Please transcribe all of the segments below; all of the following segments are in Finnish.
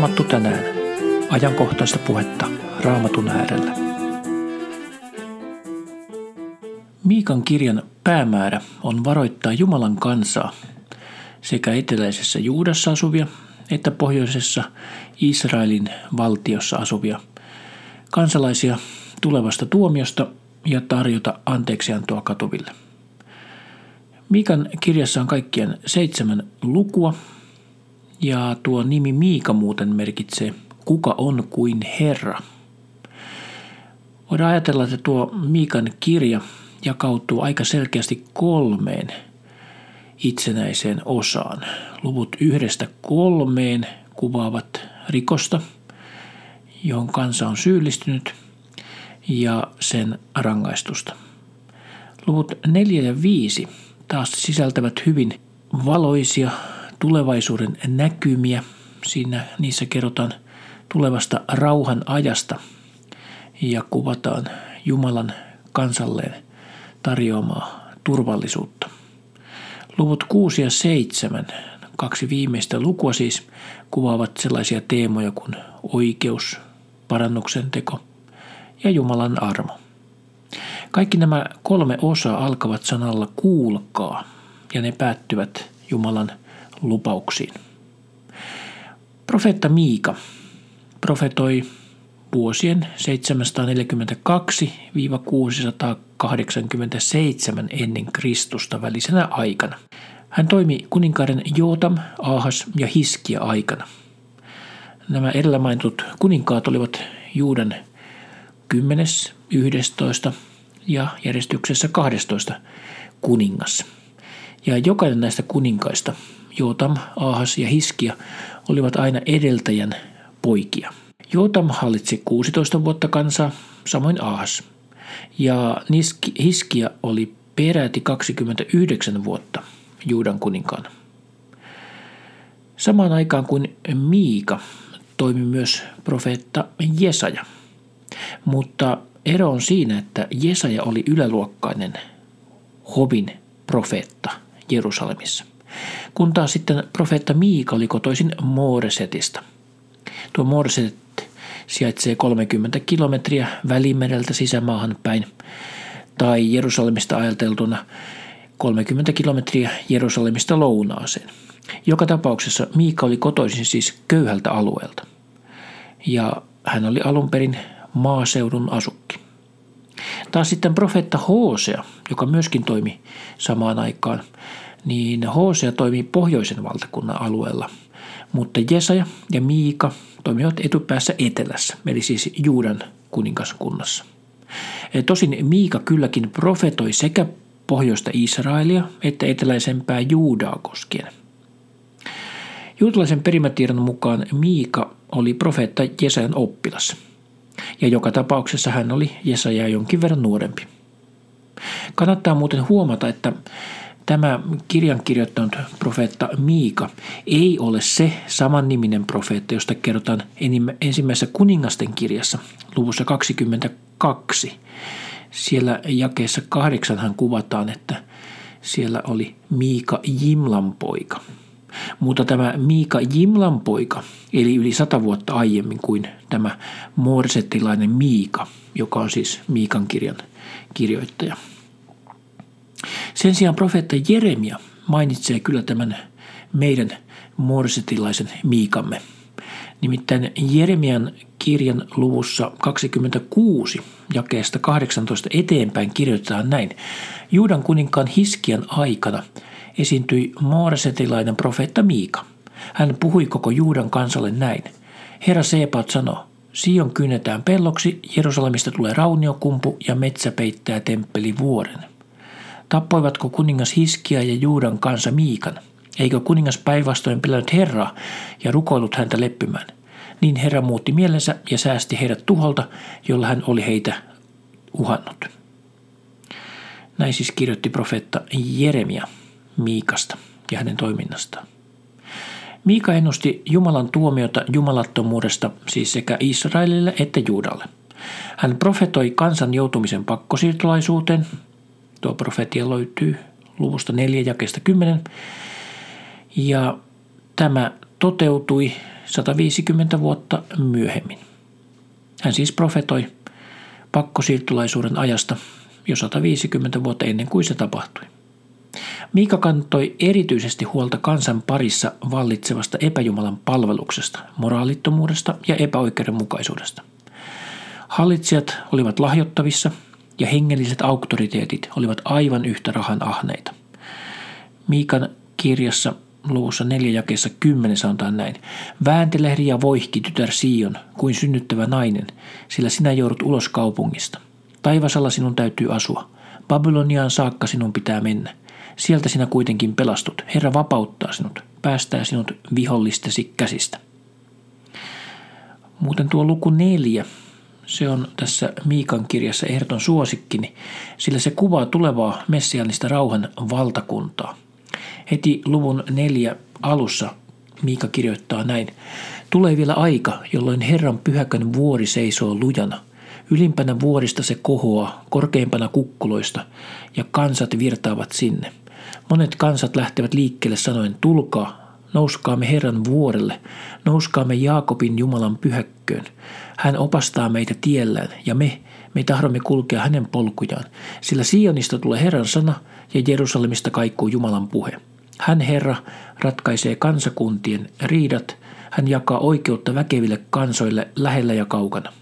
Raamattu tänään. Ajankohtaista puhetta Raamatun äärellä. Miikan kirjan päämäärä on varoittaa Jumalan kansaa, sekä eteläisessä Juudassa asuvia että pohjoisessa Israelin valtiossa asuvia kansalaisia tulevasta tuomiosta ja tarjota anteeksiantoa katuville. Miikan kirjassa on kaikkien seitsemän lukua ja tuo nimi Miika muuten merkitsee kuka on kuin Herra. Voidaan ajatella, että tuo Miikan kirja jakautuu aika selkeästi kolmeen itsenäiseen osaan. Luvut yhdestä kolmeen kuvaavat rikosta, johon kansa on syyllistynyt, ja sen rangaistusta. Luvut 4 ja 5 taas sisältävät hyvin valoisia tulevaisuuden näkymiä. Siinä niissä kerrotaan tulevasta rauhan ajasta ja kuvataan Jumalan kansalleen tarjoamaa turvallisuutta. Luvut 6 ja 7, kaksi viimeistä lukua siis, kuvaavat sellaisia teemoja kuin oikeus, parannuksen teko ja Jumalan armo. Kaikki nämä kolme osaa alkavat sanalla kuulkaa ja ne päättyvät Jumalan lupauksiin. Profeetta Miika profetoi vuosien 742-687 ennen Kristusta välisenä aikana. Hän toimi kuninkaiden Jootam, Ahas ja Hiskia aikana. Nämä edellä mainitut kuninkaat olivat Juudan 10., 11. ja järjestyksessä 12 kuningas. Ja jokainen näistä kuninkaista, Jootam, Ahas ja Hiskia, olivat aina edeltäjän poikia. Jootam hallitsi 16 vuotta kansaa, samoin Ahas. Ja Hiskia oli peräti 29 vuotta Juudan kuninkaana. Samaan aikaan kuin Miika toimi myös profeetta Jesaja. Mutta ero on siinä, että Jesaja oli yläluokkainen Hobin profeetta Jerusalemissa. Kun taas sitten profeetta Miika oli kotoisin Mooresetista. Tuo Mooreset sijaitsee 30 kilometriä välimereltä sisämaahan päin tai Jerusalemista ajateltuna 30 kilometriä Jerusalemista lounaaseen. Joka tapauksessa Miika oli kotoisin siis köyhältä alueelta ja hän oli alun perin maaseudun asukki. Taas sitten profeetta Hosea, joka myöskin toimi samaan aikaan, niin Hosea toimi pohjoisen valtakunnan alueella, mutta Jesaja ja Miika toimivat etupäässä etelässä, eli siis Juudan kuningaskunnassa. Tosin Miika kylläkin profetoi sekä pohjoista Israelia että eteläisempää Juudaa koskien. Juutalaisen perimätiedon mukaan Miika oli profeetta Jesajan oppilas, ja joka tapauksessa hän oli Jesajaa jonkin verran nuorempi. Kannattaa muuten huomata, että Tämä kirjan kirjoittanut profeetta Miika ei ole se saman niminen profeetta, josta kerrotaan ensimmäisessä kuningasten kirjassa luvussa 22. Siellä jakeessa kahdeksanhan kuvataan, että siellä oli Miika Jimlan poika. Mutta tämä Miika Jimlan poika eli yli sata vuotta aiemmin kuin tämä morsettilainen Miika, joka on siis Miikan kirjan kirjoittaja. Sen sijaan profeetta Jeremia mainitsee kyllä tämän meidän morsetilaisen Miikamme. Nimittäin Jeremian kirjan luvussa 26 jakeesta 18 eteenpäin kirjoitetaan näin. Juudan kuninkaan Hiskian aikana esiintyi mooresetilainen profeetta Miika. Hän puhui koko Juudan kansalle näin. Herra Seepat sanoo, Sion kynnetään pelloksi, Jerusalemista tulee rauniokumpu ja metsä peittää temppeli vuoren. Tappoivatko kuningas Hiskia ja Juudan kansa Miikan? Eikö kuningas päinvastoin pelännyt Herraa ja rukoillut häntä leppymään? Niin Herra muutti mielensä ja säästi heidät tuholta, jolla hän oli heitä uhannut. Näin siis kirjoitti profeetta Jeremia Miikasta ja hänen toiminnastaan. Miika ennusti Jumalan tuomiota jumalattomuudesta siis sekä Israelille että Juudalle. Hän profetoi kansan joutumisen pakkosiirtolaisuuteen, Tuo profetia löytyy luvusta 4 jakesta 10. Ja tämä toteutui 150 vuotta myöhemmin. Hän siis profetoi pakkosiirtolaisuuden ajasta jo 150 vuotta ennen kuin se tapahtui. Miika kantoi erityisesti huolta kansan parissa vallitsevasta epäjumalan palveluksesta, moraalittomuudesta ja epäoikeudenmukaisuudesta. Hallitsijat olivat lahjottavissa ja hengelliset auktoriteetit olivat aivan yhtä rahan ahneita. Miikan kirjassa luvussa 4 jakeessa 10 sanotaan näin. Vääntelehdi ja voihki tytär Sion kuin synnyttävä nainen, sillä sinä joudut ulos kaupungista. Taivasalla sinun täytyy asua. Babyloniaan saakka sinun pitää mennä. Sieltä sinä kuitenkin pelastut. Herra vapauttaa sinut, päästää sinut vihollistesi käsistä. Muuten tuo luku neljä, se on tässä Miikan kirjassa ehdoton suosikkini, sillä se kuvaa tulevaa messianista rauhan valtakuntaa. Heti luvun neljä alussa Miika kirjoittaa näin. Tulee vielä aika, jolloin Herran pyhäkön vuori seisoo lujana. Ylimpänä vuorista se kohoaa, korkeimpana kukkuloista, ja kansat virtaavat sinne. Monet kansat lähtevät liikkeelle sanoen, tulkaa, nouskaamme Herran vuorelle, nouskaamme Jaakobin Jumalan pyhäkköön. Hän opastaa meitä tiellään ja me, me tahdomme kulkea hänen polkujaan, sillä Sionista tulee Herran sana ja Jerusalemista kaikuu Jumalan puhe. Hän Herra ratkaisee kansakuntien riidat, hän jakaa oikeutta väkeville kansoille lähellä ja kaukana.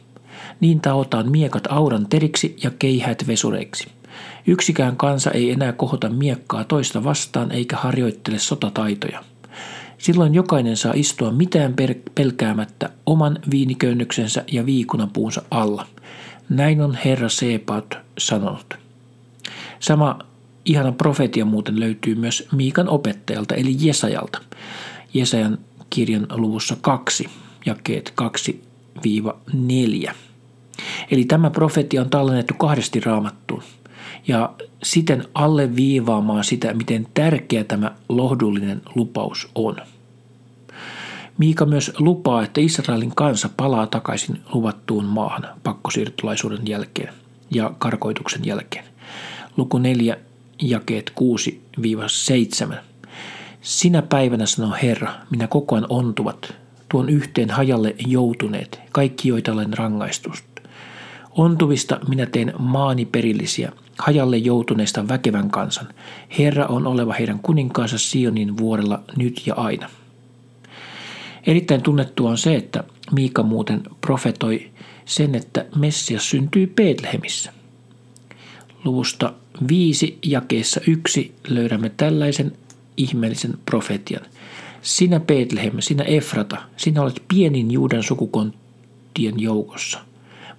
Niin taotaan miekat auran teriksi ja keihät vesureiksi. Yksikään kansa ei enää kohota miekkaa toista vastaan eikä harjoittele sotataitoja. Silloin jokainen saa istua mitään pelkäämättä oman viiniköynnöksensä ja viikunapuunsa alla. Näin on Herra Seepaut sanonut. Sama ihana profetia muuten löytyy myös Miikan opettajalta eli Jesajalta. Jesajan kirjan luvussa 2, jakeet 2-4. Eli tämä profetia on tallennettu kahdesti raamattuun ja siten alleviivaamaan sitä, miten tärkeä tämä lohdullinen lupaus on. Miika myös lupaa, että Israelin kansa palaa takaisin luvattuun maahan pakkosiirtolaisuuden jälkeen ja karkoituksen jälkeen. Luku 4, jakeet 6-7. Sinä päivänä sanoo Herra, minä kokoan ontuvat, tuon yhteen hajalle joutuneet, kaikki joita olen rangaistust. Ontuvista minä teen maani perillisiä, hajalle joutuneista väkevän kansan. Herra on oleva heidän kuninkaansa Sionin vuorella nyt ja aina. Erittäin tunnettua on se, että Miika muuten profetoi sen, että Messias syntyy Betlehemissä. Luvusta 5 jakeessa 1 löydämme tällaisen ihmeellisen profetian. Sinä Betlehem, sinä Efrata, sinä olet pienin Juudan sukukontien joukossa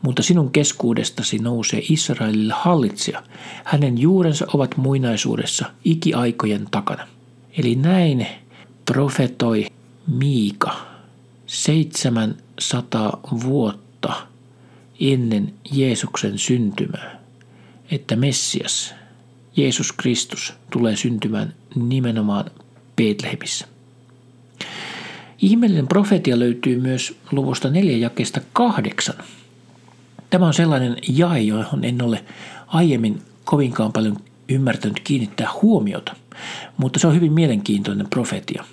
mutta sinun keskuudestasi nousee Israelille hallitsija. Hänen juurensa ovat muinaisuudessa ikiaikojen takana. Eli näin profetoi Miika 700 vuotta ennen Jeesuksen syntymää, että Messias, Jeesus Kristus, tulee syntymään nimenomaan Betlehemissä. Ihmeellinen profetia löytyy myös luvusta 4 jakesta 8. Tämä on sellainen jae, johon en ole aiemmin kovinkaan paljon ymmärtänyt kiinnittää huomiota, mutta se on hyvin mielenkiintoinen profetia.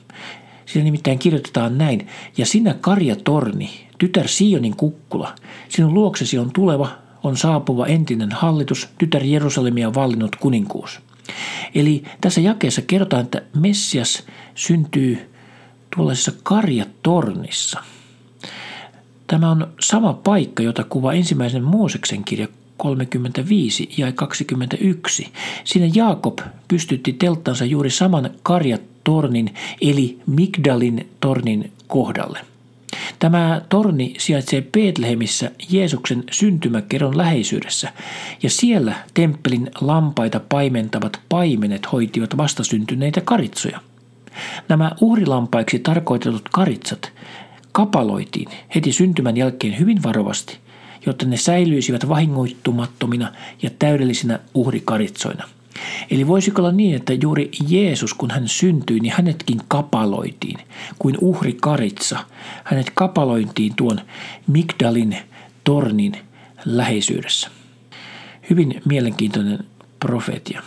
Siinä nimittäin kirjoitetaan näin, ja sinä Karja Torni, tytär Sionin kukkula, sinun luoksesi on tuleva, on saapuva entinen hallitus, tytär Jerusalemia vallinnut kuninkuus. Eli tässä jakeessa kerrotaan, että Messias syntyy tuollaisessa Karjatornissa – Tämä on sama paikka, jota kuvaa ensimmäisen Mooseksen kirja 35 ja 21. Siinä Jaakob pystytti telttansa juuri saman karjatornin eli Migdalin tornin kohdalle. Tämä torni sijaitsee Betlehemissä Jeesuksen syntymäkerron läheisyydessä ja siellä temppelin lampaita paimentavat paimenet hoitivat vastasyntyneitä karitsoja. Nämä uhrilampaiksi tarkoitetut karitsat kapaloitiin heti syntymän jälkeen hyvin varovasti, jotta ne säilyisivät vahingoittumattomina ja täydellisinä uhrikaritsoina. Eli voisiko olla niin, että juuri Jeesus, kun hän syntyi, niin hänetkin kapaloitiin kuin uhrikaritsa. Hänet kapaloitiin tuon Migdalin tornin läheisyydessä. Hyvin mielenkiintoinen profetia.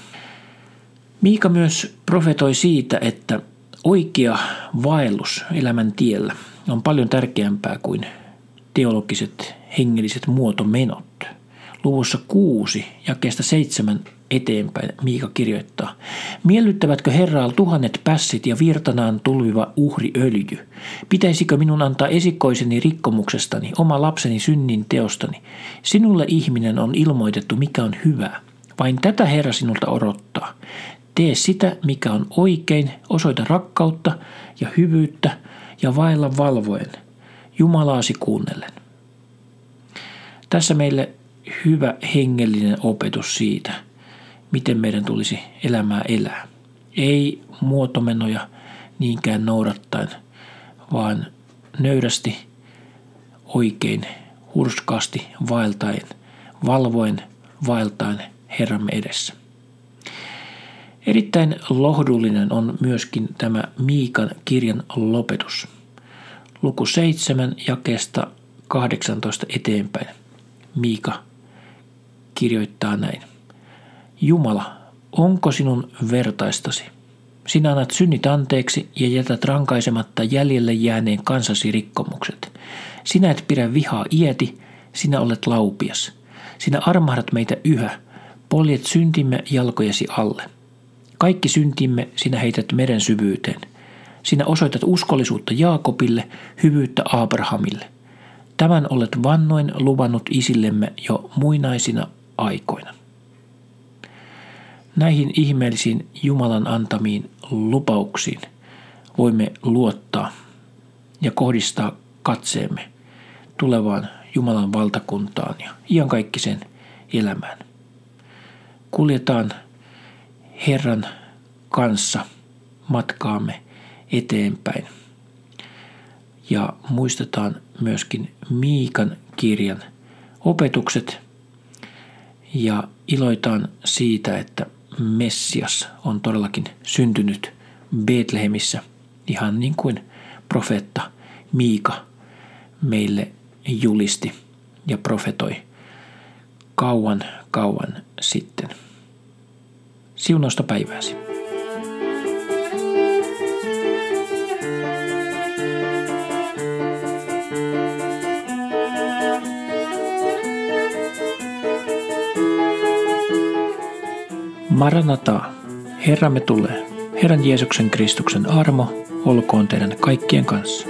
Miika myös profetoi siitä, että oikea vaellus elämän tiellä on paljon tärkeämpää kuin teologiset hengelliset muotomenot. Luvussa kuusi ja kestä seitsemän eteenpäin Miika kirjoittaa. Miellyttävätkö Herraal tuhannet pässit ja virtanaan tulviva uhriöljy? Pitäisikö minun antaa esikoiseni rikkomuksestani, oma lapseni synnin teostani? Sinulle ihminen on ilmoitettu, mikä on hyvää. Vain tätä Herra sinulta odottaa. Tee sitä, mikä on oikein, osoita rakkautta ja hyvyyttä ja vailla valvoen, Jumalaasi kuunnellen. Tässä meille hyvä hengellinen opetus siitä, miten meidän tulisi elämää elää. Ei muotomenoja niinkään noudattaen, vaan nöyrästi, oikein, hurskaasti vaeltaen, valvoen, vaeltaen Herramme edessä. Erittäin lohdullinen on myöskin tämä Miikan kirjan lopetus. Luku 7 jakesta 18 eteenpäin. Miika kirjoittaa näin. Jumala, onko sinun vertaistasi? Sinä annat synnit anteeksi ja jätät rankaisematta jäljelle jääneen kansasi rikkomukset. Sinä et pidä vihaa ieti, sinä olet laupias. Sinä armahdat meitä yhä, poljet syntimme jalkojesi alle. Kaikki syntimme sinä heität meren syvyyteen. Sinä osoitat uskollisuutta Jaakobille, hyvyyttä Abrahamille. Tämän olet vannoin luvannut isillemme jo muinaisina aikoina. Näihin ihmeellisiin Jumalan antamiin lupauksiin voimme luottaa ja kohdistaa katseemme tulevaan Jumalan valtakuntaan ja iankaikkisen elämään. Kuljetaan Herran kanssa matkaamme eteenpäin. Ja muistetaan myöskin Miikan kirjan opetukset ja iloitaan siitä, että Messias on todellakin syntynyt Betlehemissä ihan niin kuin profeetta Miika meille julisti ja profetoi kauan kauan sitten. Siunausta päivääsi. Maranata, Herramme tulee. Herran Jeesuksen Kristuksen armo olkoon teidän kaikkien kanssa.